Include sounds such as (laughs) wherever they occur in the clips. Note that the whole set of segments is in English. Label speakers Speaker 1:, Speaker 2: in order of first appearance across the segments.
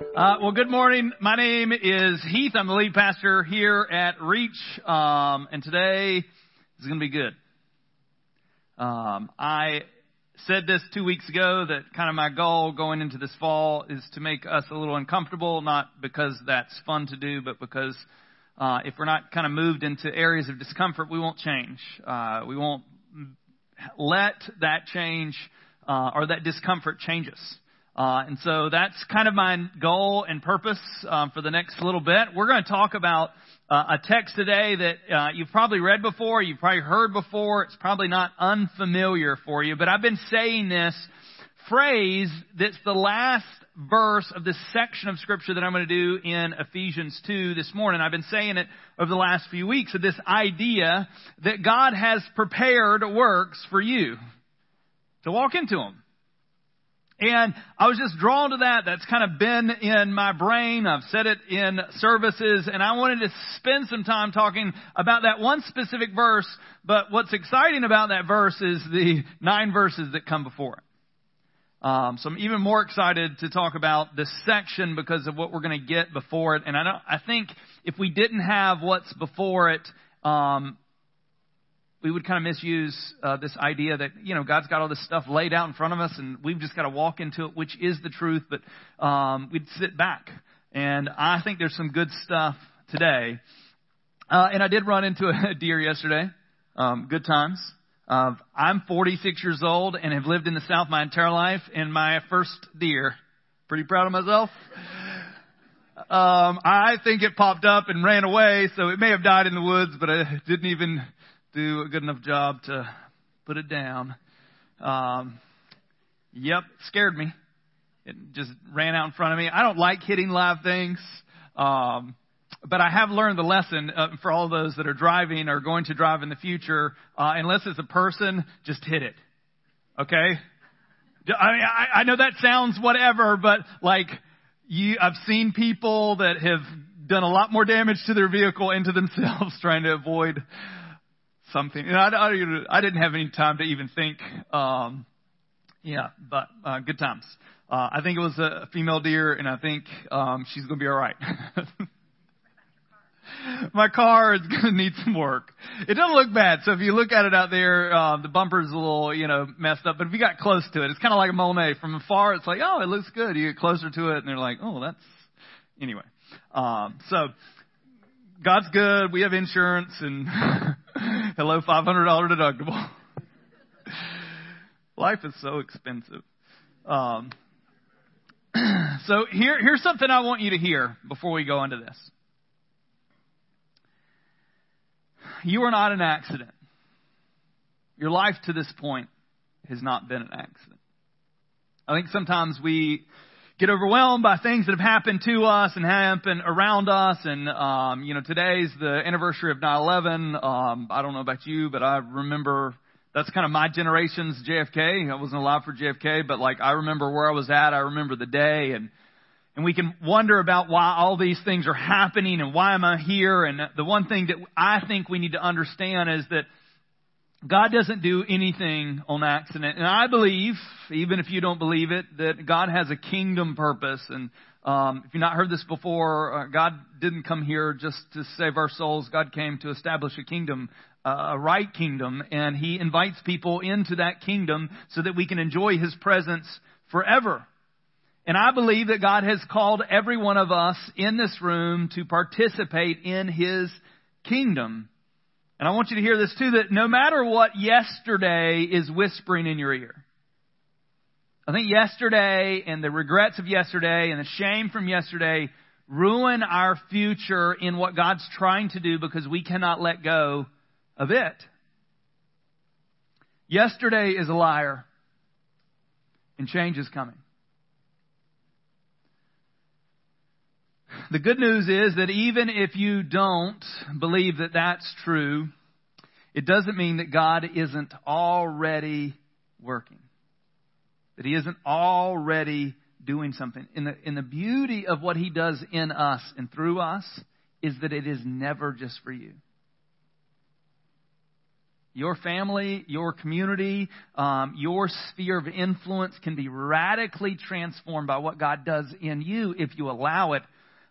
Speaker 1: Uh, well, good morning. My name is Heath. I'm the lead pastor here at Reach, um, and today is going to be good. Um, I said this two weeks ago that kind of my goal going into this fall is to make us a little uncomfortable, not because that's fun to do, but because uh, if we're not kind of moved into areas of discomfort, we won't change. Uh, we won't let that change uh, or that discomfort change us. Uh, and so that's kind of my goal and purpose um, for the next little bit. We're going to talk about uh, a text today that uh, you've probably read before, you've probably heard before. It's probably not unfamiliar for you, but I've been saying this phrase that's the last verse of this section of scripture that I'm going to do in Ephesians 2 this morning. I've been saying it over the last few weeks of this idea that God has prepared works for you to walk into them. And I was just drawn to that. That's kind of been in my brain. I've said it in services and I wanted to spend some time talking about that one specific verse. But what's exciting about that verse is the nine verses that come before it. Um, so I'm even more excited to talk about this section because of what we're going to get before it. And I don't, I think if we didn't have what's before it, um, we would kind of misuse uh, this idea that you know God's got all this stuff laid out in front of us, and we've just got to walk into it, which is the truth. But um, we'd sit back, and I think there's some good stuff today. Uh, and I did run into (laughs) a deer yesterday. Um, good times. Uh, I'm 46 years old and have lived in the South my entire life, and my first deer. Pretty proud of myself. Um, I think it popped up and ran away, so it may have died in the woods, but I didn't even do a good enough job to put it down. Um, yep, scared me. It just ran out in front of me. I don't like hitting live things. Um, but I have learned the lesson uh, for all those that are driving or going to drive in the future. Uh, unless it's a person, just hit it. Okay. I mean, I, I know that sounds whatever, but like you, I've seen people that have done a lot more damage to their vehicle and to themselves (laughs) trying to avoid something. And I, I, I didn't have any time to even think. Um, yeah, but uh, good times. Uh, I think it was a female deer, and I think um, she's going to be all right. (laughs) My car is going to need some work. It doesn't look bad. So if you look at it out there, uh, the bumper's a little, you know, messed up. But if you got close to it, it's kind of like a Monet. From afar, it's like, oh, it looks good. You get closer to it, and they're like, oh, that's anyway. Um, so God's good. We have insurance and (laughs) (laughs) hello, $500 deductible. (laughs) Life is so expensive. Um, (clears throat) so here, here's something I want you to hear before we go into this. You are not an accident. Your life to this point has not been an accident. I think sometimes we get overwhelmed by things that have happened to us and happen around us. And, um, you know, today's the anniversary of 9-11. Um, I don't know about you, but I remember that's kind of my generation's JFK. I wasn't alive for JFK, but like I remember where I was at. I remember the day and, and we can wonder about why all these things are happening and why am I here? And the one thing that I think we need to understand is that God doesn't do anything on accident. And I believe, even if you don't believe it, that God has a kingdom purpose. And um, if you've not heard this before, uh, God didn't come here just to save our souls. God came to establish a kingdom, uh, a right kingdom. And He invites people into that kingdom so that we can enjoy His presence forever. And I believe that God has called every one of us in this room to participate in His kingdom. And I want you to hear this too, that no matter what yesterday is whispering in your ear, I think yesterday and the regrets of yesterday and the shame from yesterday ruin our future in what God's trying to do because we cannot let go of it. Yesterday is a liar and change is coming. The good news is that even if you don't believe that that's true, it doesn't mean that God isn't already working. That He isn't already doing something. And the, and the beauty of what He does in us and through us is that it is never just for you. your family, your community, um, your sphere of influence can be radically transformed by what God does in you if you allow it.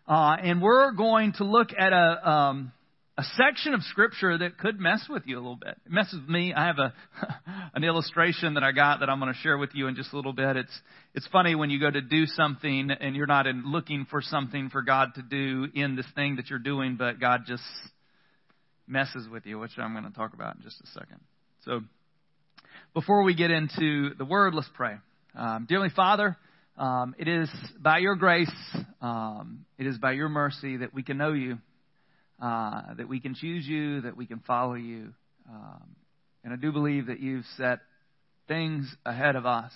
Speaker 1: Uh, and we're going to look at a, um, a section of scripture that could mess with you a little bit. It messes with me. I have a (laughs) an illustration that I got that I'm going to share with you in just a little bit. It's it's funny when you go to do something and you're not in looking for something for God to do in this thing that you're doing, but God just messes with you, which I'm going to talk about in just a second. So before we get into the word, let's pray. Um, dearly Father, um, it is by your grace, um, it is by your mercy that we can know you uh, that we can choose you, that we can follow you. Um, and I do believe that you've set things ahead of us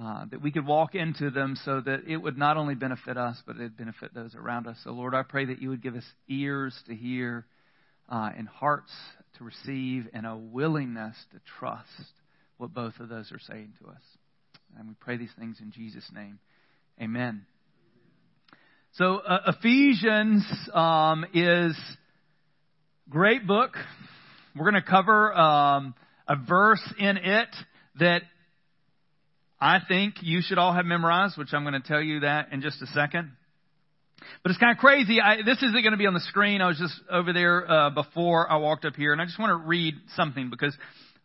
Speaker 1: uh, that we could walk into them so that it would not only benefit us, but it'd benefit those around us. So, Lord, I pray that you would give us ears to hear uh, and hearts to receive and a willingness to trust what both of those are saying to us. And we pray these things in Jesus' name. Amen. So uh, Ephesians um, is great book. We're going to cover um, a verse in it that I think you should all have memorized, which I'm going to tell you that in just a second. But it's kind of crazy. I, this isn't going to be on the screen. I was just over there uh, before I walked up here, and I just want to read something because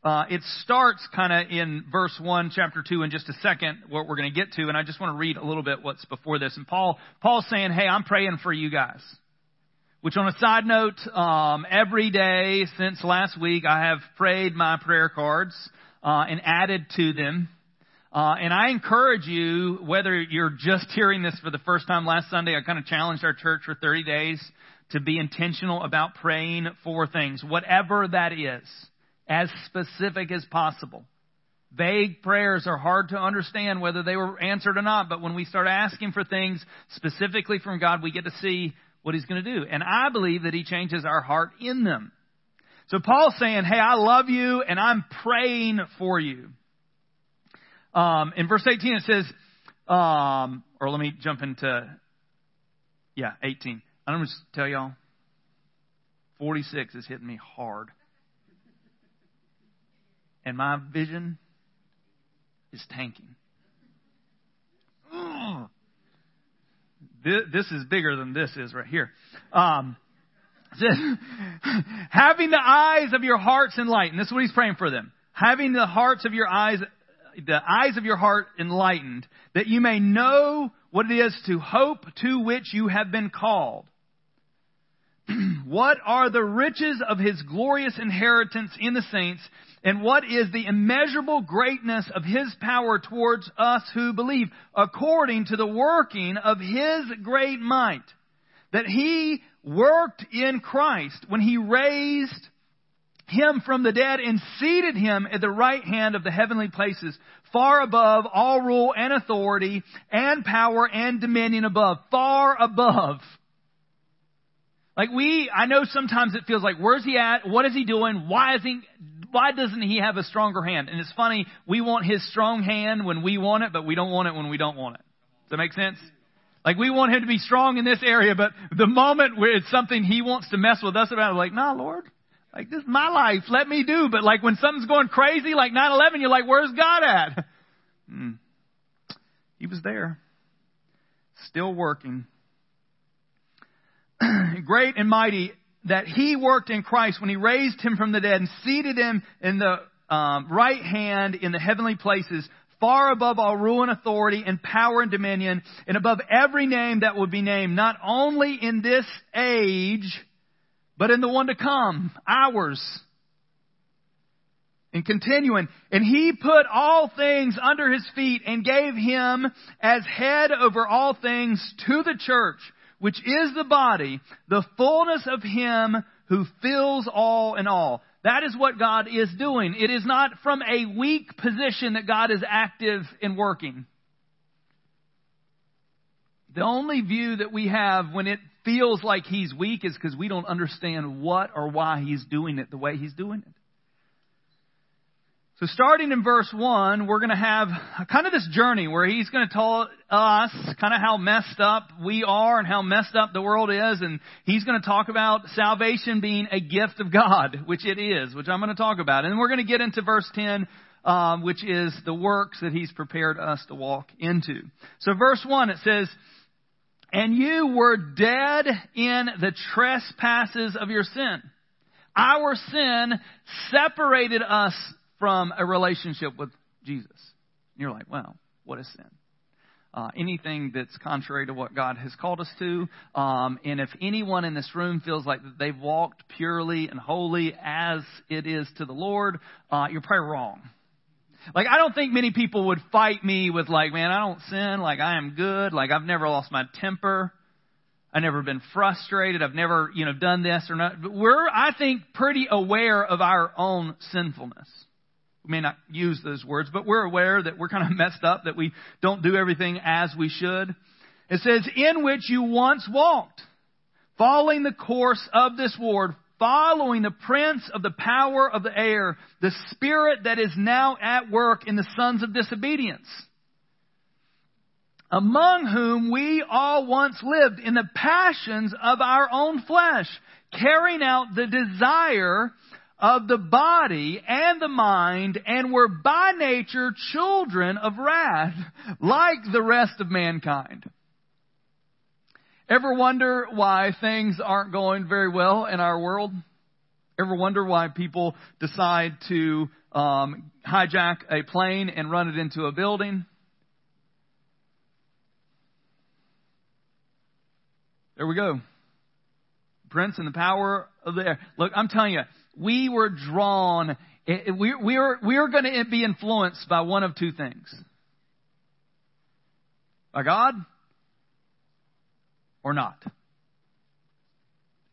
Speaker 1: uh, it starts kind of in verse 1, chapter 2 in just a second, what we're going to get to, and I just want to read a little bit what's before this. And Paul, Paul's saying, hey, I'm praying for you guys. Which on a side note, um, every day since last week, I have prayed my prayer cards, uh, and added to them. Uh, and I encourage you, whether you're just hearing this for the first time last Sunday, I kind of challenged our church for 30 days to be intentional about praying for things, whatever that is as specific as possible. Vague prayers are hard to understand whether they were answered or not, but when we start asking for things specifically from God, we get to see what He's going to do. And I believe that He changes our heart in them. So Paul's saying, hey, I love you and I'm praying for you. Um, in verse 18 it says, um, or let me jump into, yeah, 18. I'm going to tell y'all, 46 is hitting me hard and my vision is tanking. This is bigger than this is right here. Um, (laughs) having the eyes of your hearts enlightened. This is what he's praying for them. Having the hearts of your eyes, the eyes of your heart enlightened, that you may know what it is to hope to which you have been called. What are the riches of his glorious inheritance in the saints? And what is the immeasurable greatness of His power towards us who believe, according to the working of His great might, that He worked in Christ when He raised Him from the dead and seated Him at the right hand of the heavenly places, far above all rule and authority and power and dominion above, far above like we, I know sometimes it feels like, where's he at? What is he doing? Why is he, why doesn't he have a stronger hand? And it's funny, we want his strong hand when we want it, but we don't want it when we don't want it. Does that make sense? Like we want him to be strong in this area, but the moment where it's something he wants to mess with us about, like, nah, Lord, like this is my life, let me do. But like when something's going crazy, like 9-11, you're like, where's God at? (laughs) Hmm. He was there. Still working (clears throat) great and mighty that he worked in Christ when he raised him from the dead and seated him in the um, right hand in the heavenly places, far above all rule and authority and power and dominion, and above every name that would be named, not only in this age, but in the one to come, ours. And continuing, and he put all things under his feet and gave him as head over all things to the church which is the body, the fullness of Him who fills all in all. That is what God is doing. It is not from a weak position that God is active in working. The only view that we have when it feels like He's weak is because we don't understand what or why He's doing it the way He's doing it. So starting in verse 1, we're going to have kind of this journey where he's going to tell us kind of how messed up we are and how messed up the world is. And he's going to talk about salvation being a gift of God, which it is, which I'm going to talk about. And we're going to get into verse 10, um, which is the works that he's prepared us to walk into. So verse 1, it says, And you were dead in the trespasses of your sin. Our sin separated us from a relationship with Jesus. And you're like, well, what is sin? Uh, anything that's contrary to what God has called us to. Um, and if anyone in this room feels like they've walked purely and holy as it is to the Lord, uh, you're probably wrong. Like, I don't think many people would fight me with like, man, I don't sin, like I am good, like I've never lost my temper. I've never been frustrated. I've never, you know, done this or not. But we're, I think, pretty aware of our own sinfulness. We may not use those words, but we're aware that we're kind of (laughs) messed up, that we don't do everything as we should. It says, in which you once walked, following the course of this world, following the prince of the power of the air, the spirit that is now at work in the sons of disobedience, among whom we all once lived in the passions of our own flesh, carrying out the desire of the body and the mind and were by nature children of wrath, like the rest of mankind. Ever wonder why things aren't going very well in our world? Ever wonder why people decide to um, hijack a plane and run it into a building? There we go. Prince and the power of the air. Look, I'm telling you, we were drawn, eh, eh, we, we are, we are going to be influenced by one of two things. By God or not.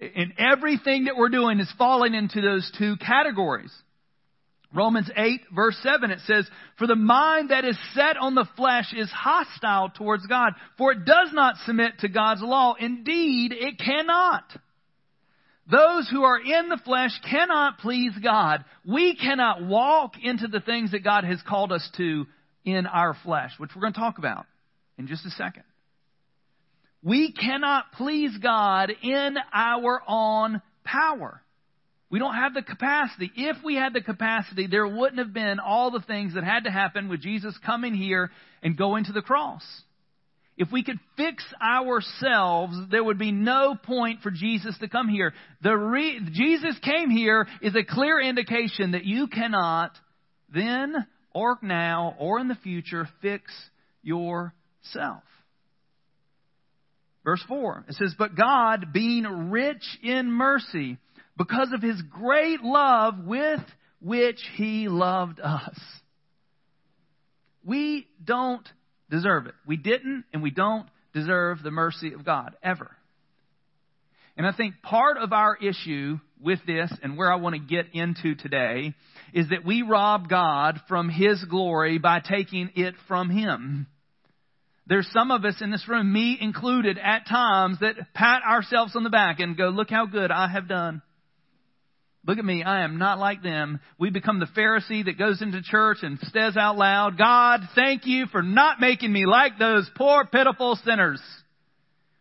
Speaker 1: And everything that we're doing is falling into those two categories. Romans 8 verse 7 it says, For the mind that is set on the flesh is hostile towards God, for it does not submit to God's law. Indeed, it cannot. Those who are in the flesh cannot please God. We cannot walk into the things that God has called us to in our flesh, which we're going to talk about in just a second. We cannot please God in our own power. We don't have the capacity. If we had the capacity, there wouldn't have been all the things that had to happen with Jesus coming here and going to the cross. If we could fix ourselves, there would be no point for Jesus to come here. The re- Jesus came here is a clear indication that you cannot then or now or in the future fix yourself. Verse 4, it says, But God, being rich in mercy, because of his great love with which he loved us. We don't deserve it. We didn't and we don't deserve the mercy of God, ever. And I think part of our issue with this and where I want to get into today is that we rob God from His glory by taking it from Him. There's some of us in this room, me included, at times that pat ourselves on the back and go, look how good I have done. Look at me, I am not like them. We become the Pharisee that goes into church and says out loud, God, thank you for not making me like those poor, pitiful sinners.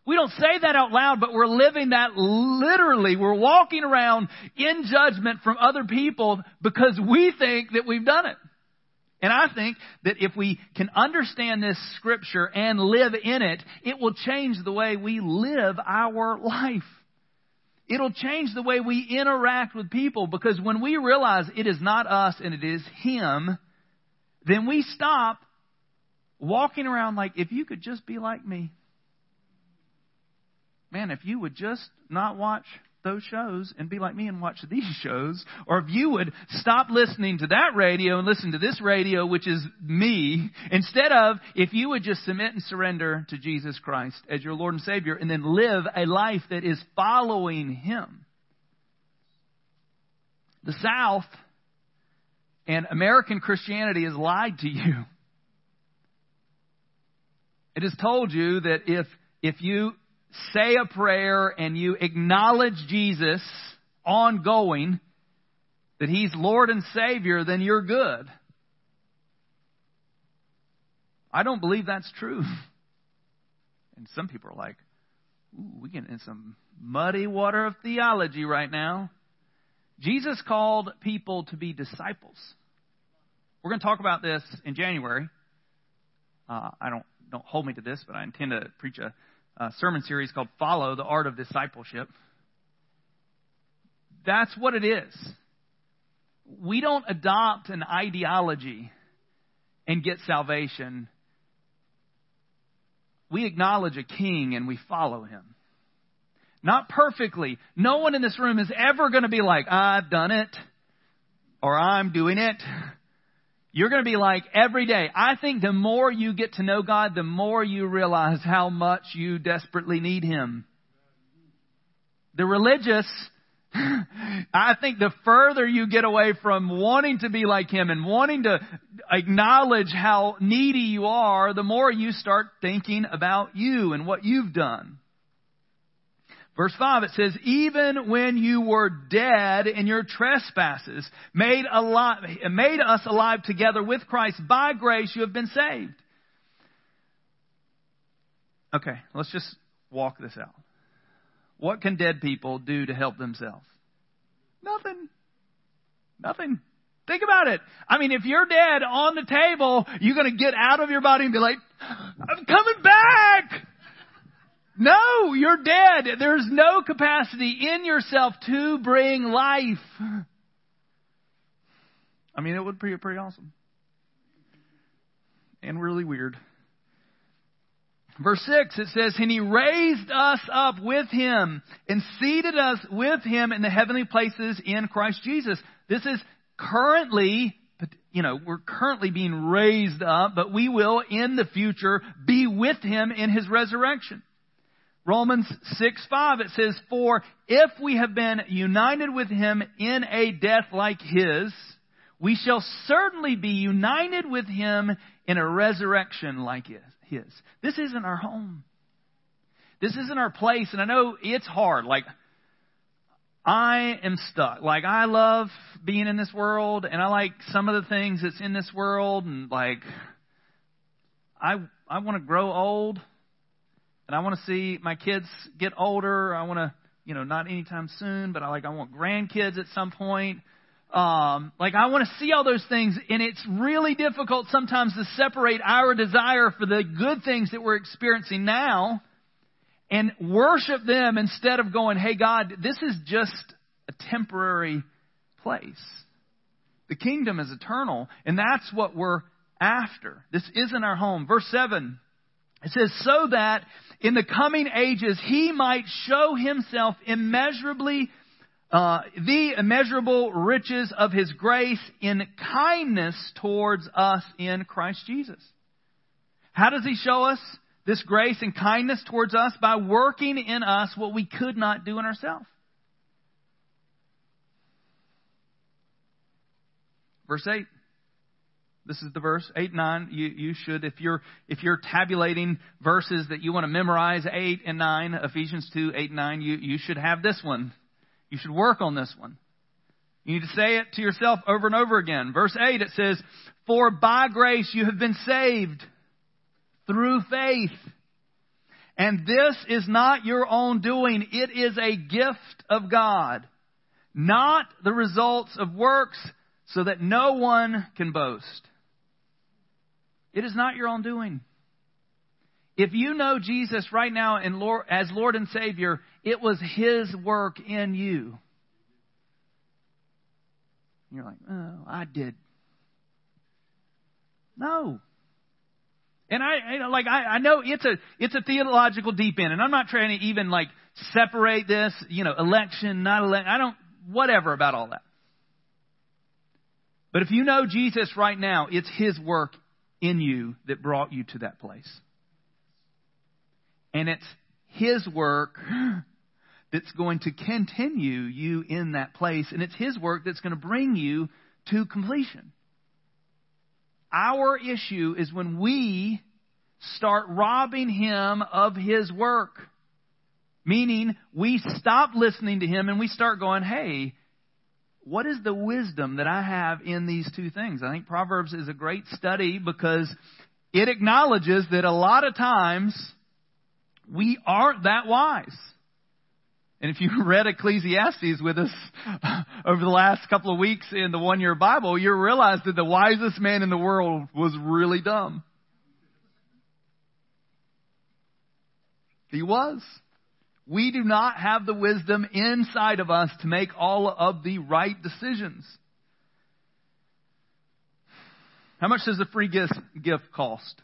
Speaker 1: We don't say that out loud, but we're living that literally. We're walking around in judgment from other people because we think that we've done it. And I think that if we can understand this scripture and live in it, it will change the way we live our life. It'll change the way we interact with people because when we realize it is not us and it is Him, then we stop walking around like, if you could just be like me. Man, if you would just not watch those shows and be like me and watch these (laughs) shows. Or if you would stop listening to that radio and listen to this radio, which is me, instead of if you would just submit and surrender to Jesus Christ as your Lord and Savior and then live a life that is following Him. The South and American Christianity has lied to you. It has told you that if, if you say a prayer and you acknowledge Jesus ongoing, that He's Lord and Savior, then you're good. I don't believe that's true. (laughs) And some people are like, Ooh, we get in some muddy water of theology right now. Jesus called people to be disciples. We're going to talk about this in January. Uh, I don't don't hold me to this, but I intend to preach a, a sermon series called "Follow the Art of Discipleship." That's what it is. We don't adopt an ideology and get salvation. We acknowledge a king and we follow him. Not perfectly. No one in this room is ever going to be like, I've done it, or I'm doing it. You're going to be like every day. I think the more you get to know God, the more you realize how much you desperately need Him. The religious, (laughs) I think the further you get away from wanting to be like Him and wanting to acknowledge how needy you are, the more you start thinking about you and what you've done. Verse 5, it says, even when you were dead in your trespasses, made, alive, made us alive together with Christ, by grace you have been saved. Okay, let's just walk this out. What can dead people do to help themselves? Nothing. Nothing. Think about it. I mean, if you're dead on the table, you're going to get out of your body and be like, I'm coming back. No, you're dead. There's no capacity in yourself to bring life. I mean, it would be pretty awesome. And really weird. Verse 6, it says, And he raised us up with him and seated us with him in the heavenly places in Christ Jesus. This is currently, you know, we're currently being raised up, but we will in the future be with him in his resurrection. Romans 6 5, it says, For if we have been united with him in a death like his, we shall certainly be united with him in a resurrection like his. This isn't our home. This isn't our place. And I know it's hard. Like, I am stuck. Like, I love being in this world, and I like some of the things that's in this world, and like, I, I want to grow old and I want to see my kids get older. I want to, you know, not anytime soon, but I like I want grandkids at some point. Um, like I want to see all those things, and it's really difficult sometimes to separate our desire for the good things that we're experiencing now and worship them instead of going, "Hey God, this is just a temporary place." The kingdom is eternal, and that's what we're after. This isn't our home. Verse 7 it says, so that in the coming ages he might show himself immeasurably, uh, the immeasurable riches of his grace in kindness towards us in Christ Jesus. How does he show us this grace and kindness towards us? By working in us what we could not do in ourselves. Verse 8. This is the verse, 8 9. You, you should, if you're, if you're tabulating verses that you want to memorize, 8 and 9, Ephesians 2, 8 and 9, you, you should have this one. You should work on this one. You need to say it to yourself over and over again. Verse 8, it says, For by grace you have been saved through faith. And this is not your own doing. It is a gift of God, not the results of works, so that no one can boast. It is not your own doing. If you know Jesus right now Lord, as Lord and Savior, it was His work in you. You're like, oh, I did. No. And I, you know, like, I, I know it's a, it's a theological deep end, and I'm not trying to even like separate this, you know, election, not election. I don't, whatever about all that. But if you know Jesus right now, it's His work in you that brought you to that place. And it's His work that's going to continue you in that place, and it's His work that's going to bring you to completion. Our issue is when we start robbing Him of His work. Meaning, we stop listening to Him and we start going, hey, what is the wisdom that I have in these two things? I think Proverbs is a great study because it acknowledges that a lot of times we aren't that wise. And if you (laughs) read Ecclesiastes with us (laughs) over the last couple of weeks in the one year Bible, you realize that the wisest man in the world was really dumb. He was. We do not have the wisdom inside of us to make all of the right decisions. How much does a free gift, gift cost?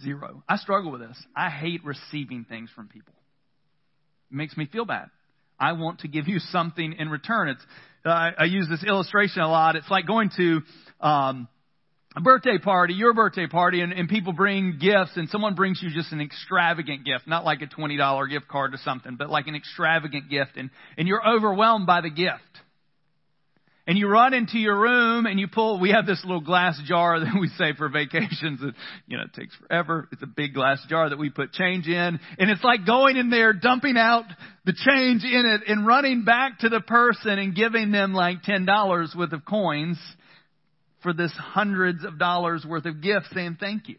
Speaker 1: Zero. I struggle with this. I hate receiving things from people. It makes me feel bad. I want to give you something in return. It's, uh, I use this illustration a lot. It's like going to, um, a birthday party, your birthday party, and, and people bring gifts, and someone brings you just an extravagant gift, not like a $20 gift card to something, but like an extravagant gift, and, and you're overwhelmed by the gift. And you run into your room and you pull, we have this little glass jar (laughs) that we save for vacations and, you know, it takes forever. It's a big glass jar that we put change in. And it's like going in there, dumping out the change in it and running back to the person and giving them like $10 worth of coins for this hundreds of dollars worth of gift saying thank you.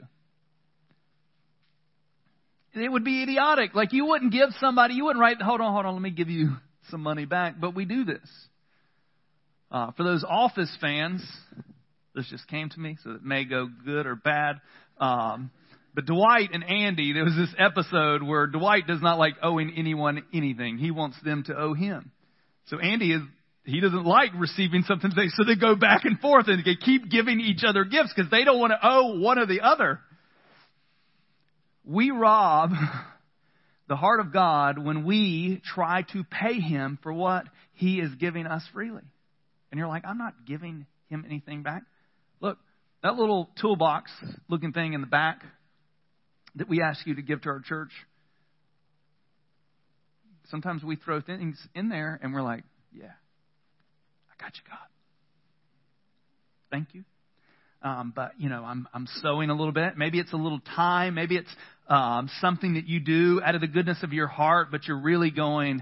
Speaker 1: It would be idiotic. Like you wouldn't give somebody, you wouldn't write, hold on, hold on, let me give you some money back. But we do this. Uh, for those Office fans, this just came to me, so it may go good or bad. Um, but Dwight and Andy, there was this episode where Dwight does not like owing anyone anything. He wants them to owe him. So Andy is, he doesn't like receiving something, so they go back and forth and they keep giving each other gifts because they don't want to owe one or the other. We rob (laughs) the heart of God when we try to pay Him for what He is giving us freely and you're like, I'm not giving him anything back. Look, that little toolbox looking thing in the back that we ask you to give to our church, sometimes we throw things in there and we're like, yeah, I got you, God. Thank you. Um, but you know, I'm I'm sowing a little bit. Maybe it's a little time. Maybe it's um, something that you do out of the goodness of your heart, but you're really going.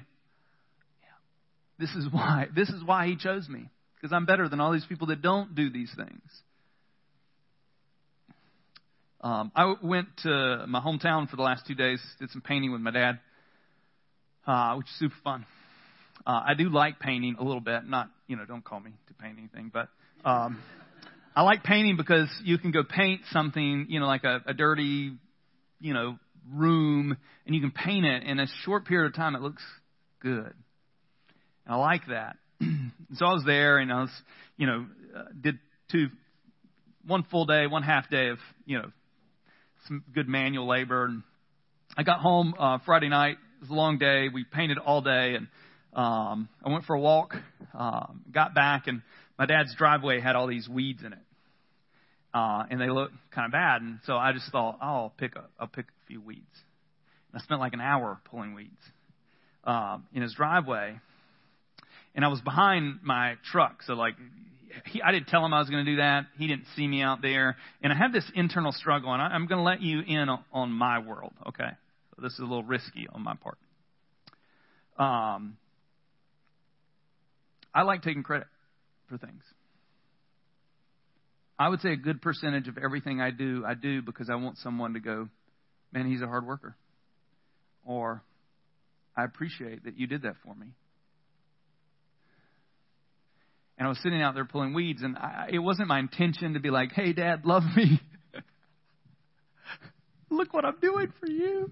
Speaker 1: Yeah, this is (laughs) why. This is why He chose me because I'm better than all these people that don't do these things. Um, I went to my hometown for the last two days, did some painting with my dad, uh, which is super fun. Uh, I do like painting a little bit. Not, you know, don't call me to paint anything, but um, I like painting because you can go paint something, you know, like a, a dirty, you know, room, and you can paint it in a short period of time. It looks good. And I like that. (clears throat) so I was there and I was, you know, uh, did two, one full day, one half day of, you know, some good manual labor. And I got home uh, Friday night. It was a long day. We painted all day and um, I went for a walk. Um, got back and my dad's driveway had all these weeds in it. Uh, and they looked kind of bad. And so I just thought, oh, I'll pick a, I'll pick a few weeds. And I spent like an hour pulling weeds um, in his driveway and I was behind my truck, so like he, I didn't tell him I was going to do that. He didn't see me out there, and I had this internal struggle, and I, I'm going to let you in on, on my world. Okay, so this is a little risky on my part. Um, I like taking credit for things. I would say a good percentage of everything I do, I do because I want someone to go, man, he's a hard worker. Or, I appreciate that you did that for me. And I was sitting out there pulling weeds, and I, it wasn't my intention to be like, hey, Dad, love me. (laughs) Look what I'm doing for you.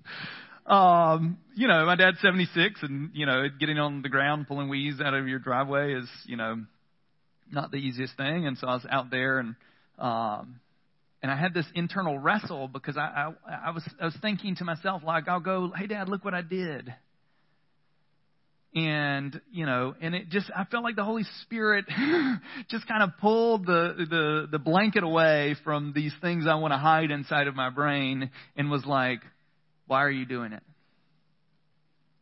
Speaker 1: Um, you know, my dad's 76, and, you know, getting on the ground pulling weeds out of your driveway is, you know, not the easiest thing. And so I was out there, and, um, and I had this internal wrestle because I, I, I was, I was thinking to myself, like, I'll go, hey, Dad, look what I did and you know and it just i felt like the holy spirit (laughs) just kind of pulled the the the blanket away from these things i want to hide inside of my brain and was like why are you doing it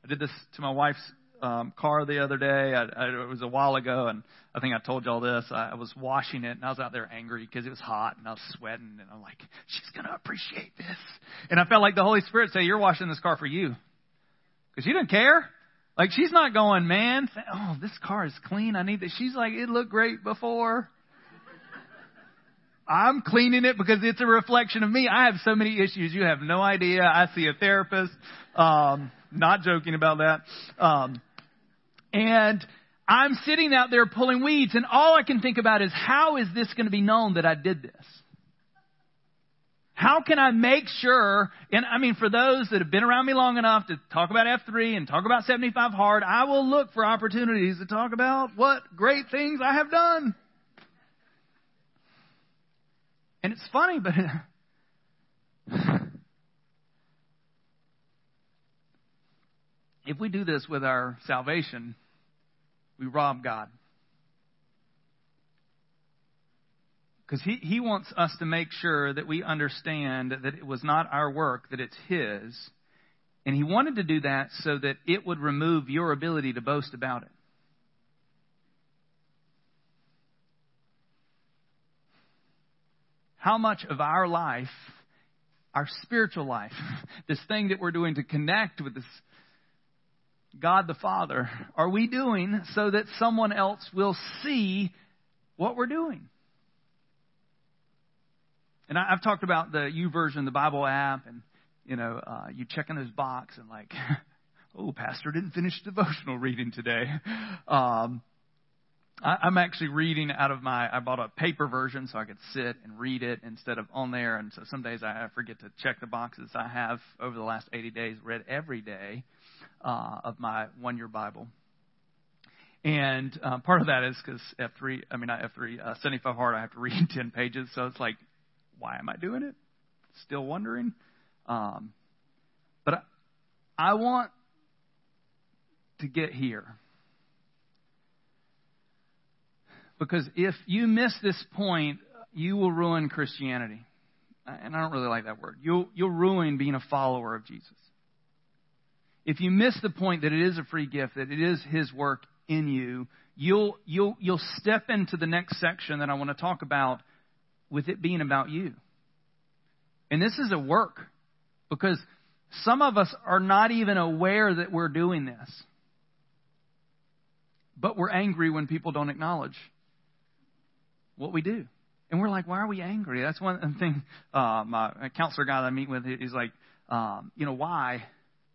Speaker 1: i did this to my wife's um car the other day I, I, it was a while ago and i think i told y'all this I, I was washing it and i was out there angry because it was hot and i was sweating and i'm like she's going to appreciate this and i felt like the holy spirit say you're washing this car for you because you didn't care Like she's not going, man, oh, this car is clean. I need that. She's like, it looked great before. I'm cleaning it because it's a reflection of me. I have so many issues. You have no idea. I see a therapist. Um, not joking about that. Um, and I'm sitting out there pulling weeds and all I can think about is how is this going to be known that I did this? How can I make sure, and I mean, for those that have been around me long enough to talk about F3 and talk about 75 hard, I will look for opportunities to talk about what great things I have done. And it's funny, but (laughs) if we do this with our salvation, we rob God. Because he, he wants us to make sure that we understand that it was not our work, that it's His. And He wanted to do that so that it would remove your ability to boast about it. How much of our life, our spiritual life, (laughs) this thing that we're doing to connect with this God the Father, are we doing so that someone else will see what we're doing? And I, have talked about the YouVersion, the Bible app, and you know, uh, you check in this box and like, (laughs) oh, pastor didn't finish devotional reading today. (laughs) Um, I, I'm actually reading out of my. I bought a paper version so I could sit and read it instead of on there. And so some days I forget to check the boxes. I have over the last 80 days read every day uh, of my one-year Bible. And uh, part of that is because F3, I mean not F3, uh, 75 hard, I have to (laughs) read 10 pages, so it's like why am I doing it? Still wondering. Um, but I, I want to get here. Because if you miss this point, you will ruin Christianity. Uh, and I don't really like that word. You'll, you'll ruin being a follower of Jesus. If you miss the point that it is a free gift, that it is His work in you, you'll, you'll, you'll step into the next section that I want to talk about with it being about you. And this is a work because some of us are not even aware that we're doing this. But we're angry when people don't acknowledge what we do. And we're like, why are we angry? That's one thing (laughs) uh, my counselor guy that I meet with, he's like, um, you know, why?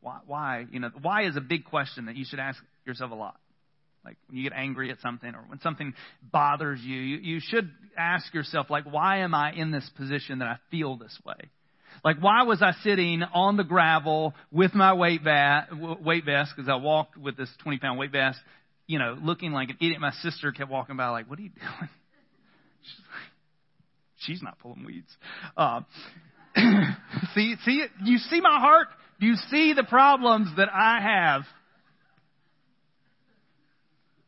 Speaker 1: Why? Why? You know, why is a big question that you should ask yourself a lot. Like when you get angry at something or when something bothers you, you, you should ask yourself, like, why am I in this position that I feel this way? Like, why was I sitting on the gravel with my weight, va- weight vest, because I walked with this 20 pound weight vest, you know, looking like an idiot. My sister kept walking by like, what are you (laughs) doing? (laughs) She's, not pulling weeds. Uh, (clears throat) see, see, you see my heart? Do you see the problems that I have?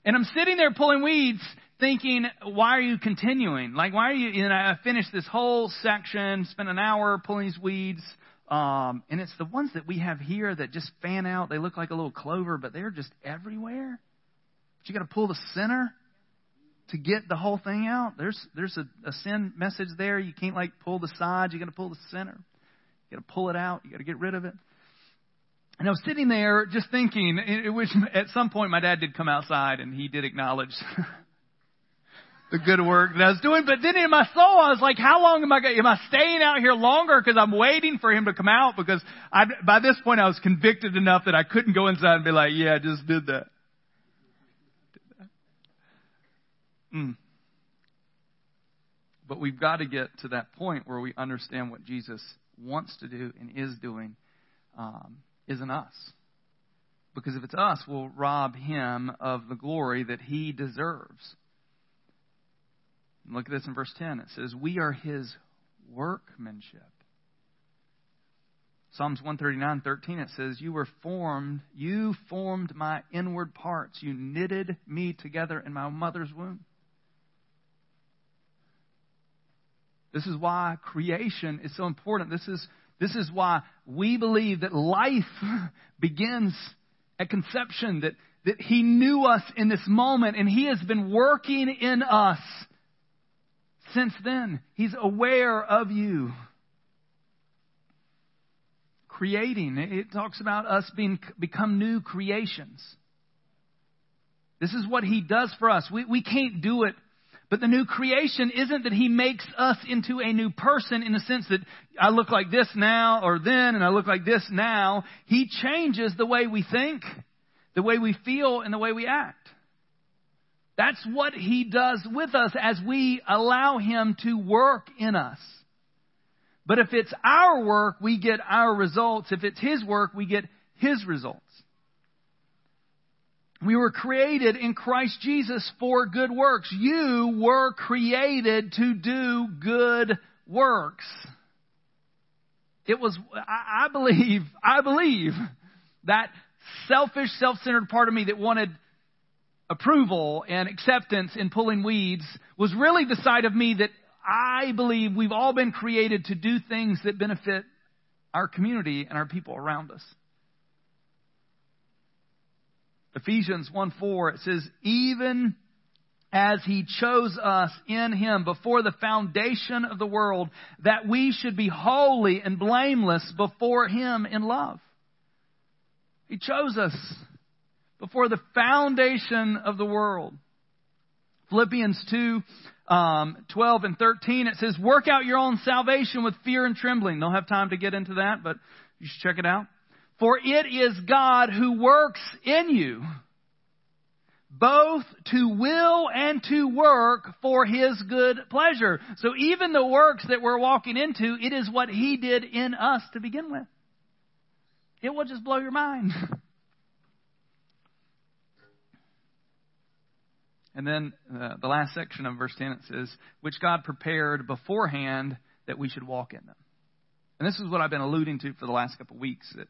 Speaker 1: And I'm sitting there pulling weeds thinking, why are you continuing? Like, why are you, you know, I finished this whole section, spent an hour pulling these weeds, um, and it's the ones that we have here that just fan out. They look like a little clover, but they're just everywhere. But you got to pull the center to get the whole thing out. There's there's a, a sin message there. You can't like pull the sides. You got to pull the center. You got to pull it out. You got to get rid of it. And I was sitting there just thinking, which at some point my dad did come outside and he did acknowledge (laughs) the good work that I was doing. But then in my soul, I was like, how long am I going, am I staying out here longer because I'm waiting for him to come out? Because I, by this point I was convicted enough that I couldn't go inside and be like, yeah, I just did that. Mm. But we've got to get to that point where we understand what Jesus wants to do and is doing. Um, isn't us. Because if it's us, we'll rob him of the glory that he deserves. look at this in verse 10. It says, We are his workmanship. Psalms 139, 13, it says, You were formed, you formed my inward parts. You knitted me together in my mother's womb. This is why creation is so important. This is this is why we believe that life (laughs) begins at conception, that, that He knew us in this moment and He has been working in us since then. He's aware of you. Creating. It talks about us being become new creations. This is what He does for us. We, we can't do it. But the new creation isn't that He makes us into a new person in the sense that I look like this now or then and I look like this now. He changes the way we think, the way we feel, and the way we act. That's what He does with us as we allow Him to work in us. But if it's our work, we get our results. If it's His work, we get His results. We were created in Christ Jesus for good works. You were created to do good works. It was, I believe, I believe that selfish, self-centered part of me that wanted approval and acceptance in pulling weeds was really the side of me that I believe we've all been created to do things that benefit our community and our people around us. Ephesians 1 4, it says, even as he chose us in him before the foundation of the world, that we should be holy and blameless before him in love. He chose us before the foundation of the world. Philippians 2, um, 12 and 13, it says, work out your own salvation with fear and trembling. Don't have time to get into that, but you should check it out. For it is God who works in you, both to will and to work for His good pleasure. So even the works that we're walking into, it is what He did in us to begin with. It will just blow your mind. (laughs) And then uh, the last section of verse 10 it says, which God prepared beforehand that we should walk in them. And this is what I've been alluding to for the last couple of weeks that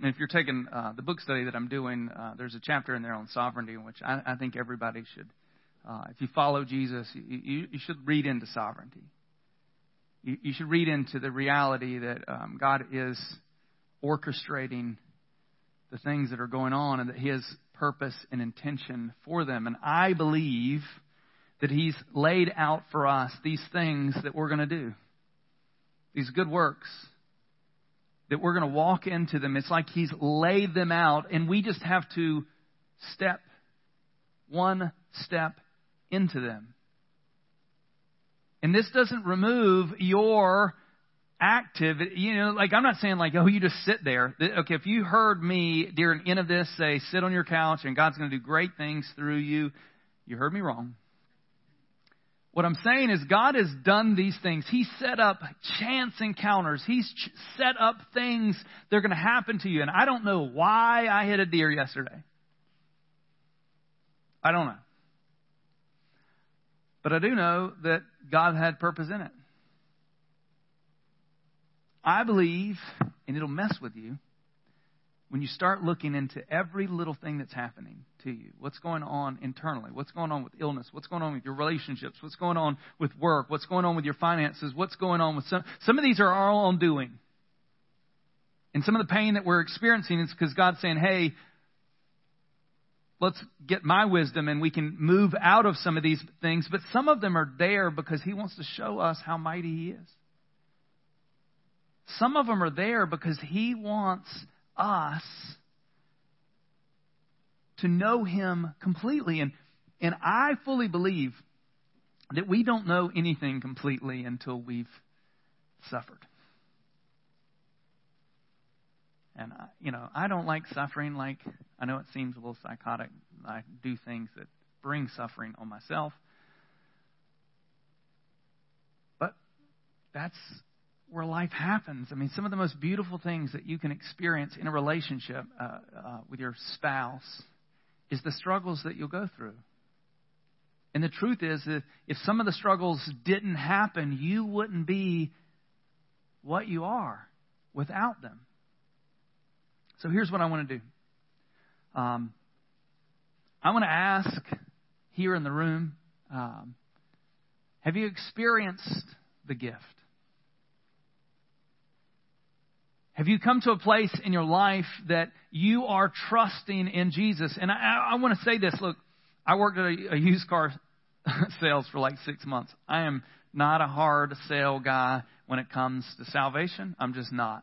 Speaker 1: And if you're taking uh, the book study that I'm doing, uh, there's a chapter in there on sovereignty, which I, I think everybody should, uh, if you follow Jesus, you, you, you should read into sovereignty. You, you, should read into the reality that um, God is orchestrating the things that are going on and that His purpose and intention for them. And I believe that He's laid out for us these things that we're going to do, these good works that we're going to walk into them. It's like He's laid them out, and we just have to step one step into them. And this doesn't remove your active, you know, like I'm not saying like, oh, you just sit there. Okay, if you heard me during the end of this say, sit on your couch and God's going to do great things through you, you heard me wrong. What I'm saying is God has done these things. He set up chance encounters. He's ch- set up things that are going to happen to you. And I don't know why I hit a deer yesterday. I don't know. But I do know that God had purpose in it. I believe, and it'll mess with you, when you start looking into every little thing that's happening to you, what's going on internally, what's going on with illness, what's going on with your relationships, what's going on with work, what's going on with your finances, what's going on with some, some of these are our own doing. And some of the pain that we're experiencing is because God's saying, hey, let's get my wisdom and we can move out of some of these things. But some of them are there because He wants to show us how mighty He is. Some of them are there because He wants us to know Him completely. And, and I fully believe that we don't know anything completely until we've suffered. And, I, you know, I don't like suffering like, I know it seems a little psychotic. I do things that bring suffering on myself. But that's where life happens. I mean, some of the most beautiful things that you can experience in a relationship uh, uh, with your spouse is the struggles that you'll go through. And the truth is that if some of the struggles didn't happen, you wouldn't be what you are without them. So here's what I want to do. Um, I want to ask here in the room um, have you experienced the gift? Have you come to a place in your life that you are trusting in Jesus? And I, I want to say this. Look, I worked at a, a used car (laughs) sales for like six months. I am not a hard sell guy when it comes to salvation. I'm just not.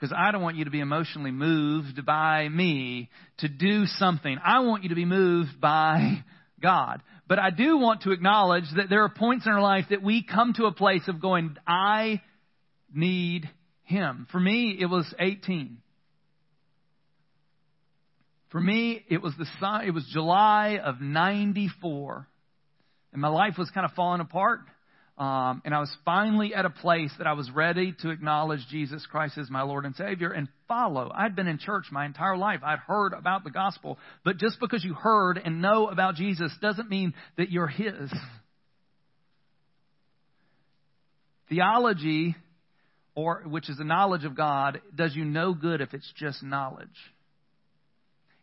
Speaker 1: because I don't want you to be emotionally moved by me to do something. I want you to be moved by God. But I do want to acknowledge that there are points in our life that we come to a place of going, I need Him. For me, it was 18. For me, it was the it was July of 94. And my life was kind of falling apart. Um, and I was finally at a place that I was ready to acknowledge Jesus Christ as my Lord and Savior and follow. I'd been in church my entire life. I'd heard about the gospel. But just because you heard and know about Jesus doesn't mean that you're His. Theology, or which is the knowledge of God, does you no good if it's just knowledge.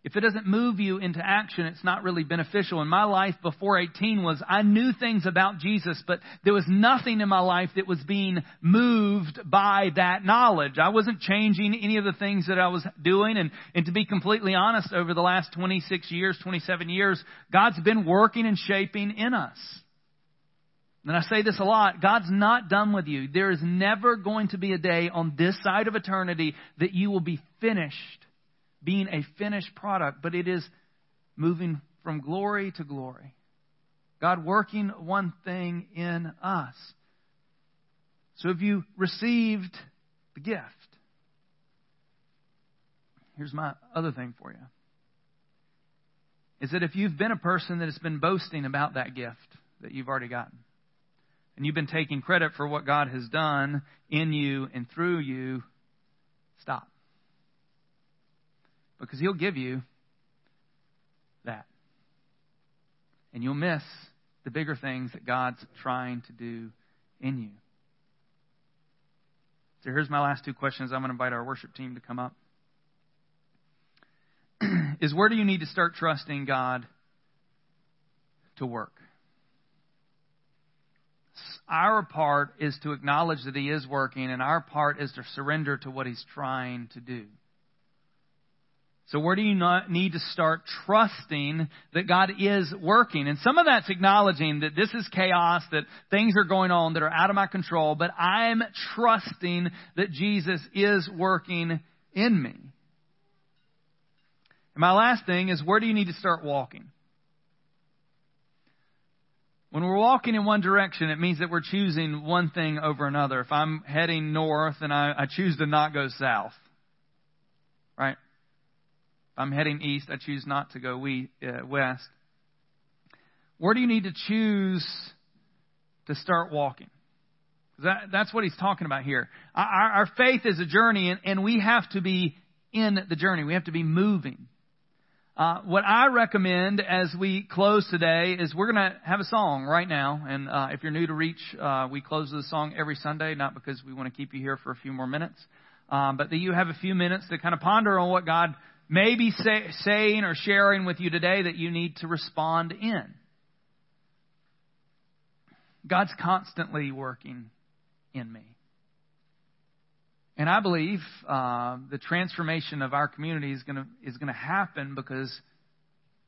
Speaker 1: If it doesn't move you into action, it's not really beneficial. In my life before 18 was I knew things about Jesus, but there was nothing in my life that was being moved by that knowledge. I wasn't changing any of the things that I was doing. And, and to be completely honest, over the last 26 years, 27 years, God's been working and shaping in us. And I say this a lot God's not done with you. There is never going to be a day on this side of eternity that you will be finished being a finished product, but it is moving from glory to glory. God working one thing in us. So have you received the gift? Here's my other thing for you. Is that if you've been a person that has been boasting about that gift that you've already gotten, and you've been taking credit for what God has done in you and through you, stop because He'll give you that. And you'll miss the bigger things that God's trying to do in you. So here's my last two questions. I'm going to invite our worship team to come up. (clears throat) is where do you need to start trusting God to work? Our part is to acknowledge that He is working, and our part is to surrender to what He's trying to do. So where do you need to start trusting that God is working? And some of that's acknowledging that this is chaos, that things are going on that are out of my control, but I'm trusting that Jesus is working in me. And my last thing is where do you need to start walking? When we're walking in one direction, it means that we're choosing one thing over another. If I'm heading north and I, I choose to not go south, right? I'm heading east, I choose not to go we, uh, west. Where do you need to choose to start walking? That, that's what he's talking about here. Our, our faith is a journey, and, and, we have to be in the journey. We have to be moving. Uh, what I recommend as we close today is we're going to have a song right now. And uh, if you're new to Reach, uh, we close with a song every Sunday, not because we want to keep you here for a few more minutes, um, but that you have a few minutes to kind of ponder on what God may be say, saying or sharing with you today that you need to respond in. God's constantly working in me. And I believe uh, the transformation of our community is going to is to happen because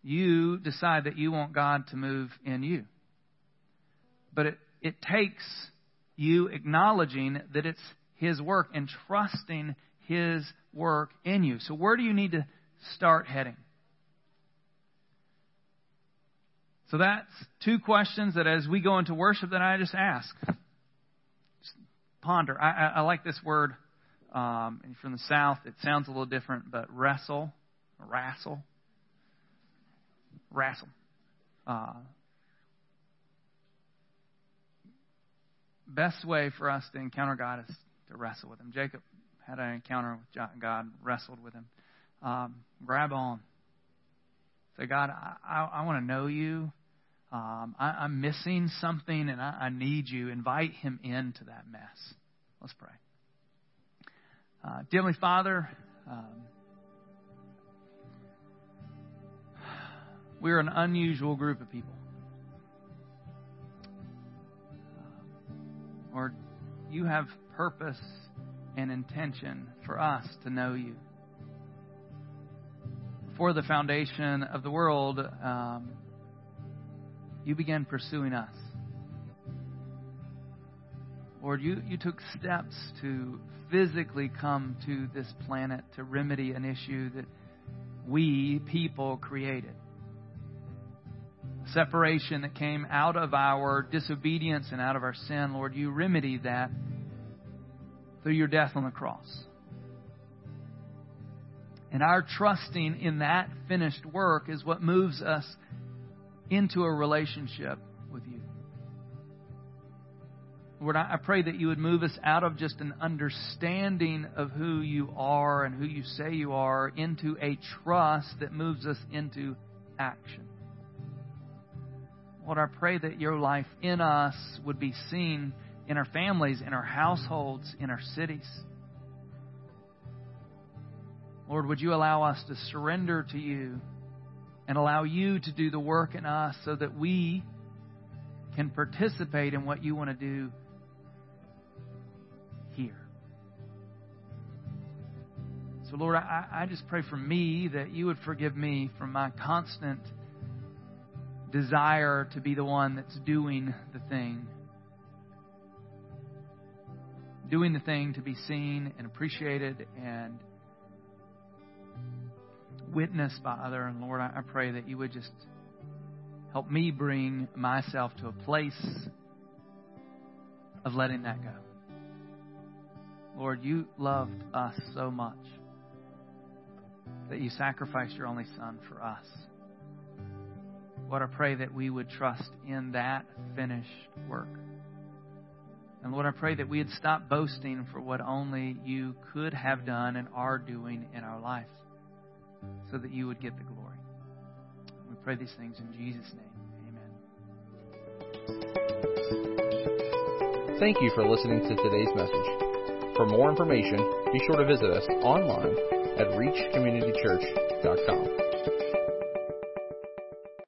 Speaker 1: you decide that you want God to move in you. But it, it takes you acknowledging that it's His work and trusting His work in you. So, where do you need to start heading? So, that's two questions that as we go into worship, that I just ask. Just ponder. I, I, I, like this word um, from the South. It sounds a little different, but wrestle, wrestle, wrestle. Uh, best way for us to encounter God is to wrestle with Him. Jacob had an encounter with God, wrestled with him. Um, grab on. Say, God, I, I, I want to know you. Um, I, am missing something and I, I, need you. Invite him into that mess. Let's pray. Uh, Heavenly Father, um, we're an unusual group of people. Uh, Lord, you have purpose and intention for us to know you. Before the foundation of the world, um, you began pursuing us. Lord, you, you took steps to physically come to this planet to remedy an issue that we, people, created. Separation that came out of our disobedience and out of our sin, Lord, you remedied that through your death on the cross. And our trusting in that finished work is what moves us into a relationship. Lord, I pray that you would move us out of just an understanding of who you are and who you say you are into a trust that moves us into action. Lord, I pray that your life in us would be seen in our families, in our households, in our cities. Lord, would you allow us to surrender to you and allow you to do the work in us so that we can participate in what you want to do here. So, Lord, I, I just pray for me that you would forgive me for my constant desire to be the one that's doing the thing. Doing the thing to be seen and appreciated and witnessed by other. And Lord, I, I pray that you would just help me bring myself to a place of letting that go. Lord, you loved us so much that you sacrificed your only Son for us. Lord, I pray that we would trust in that finished work. And Lord, I pray that we'd stop boasting for what only you could have done and are doing in our lives so that you would get the glory. We pray these things in Jesus' name.
Speaker 2: Amen. Thank you for listening to today's message. For more information, be sure to visit us online at reachcommunitychurch.com.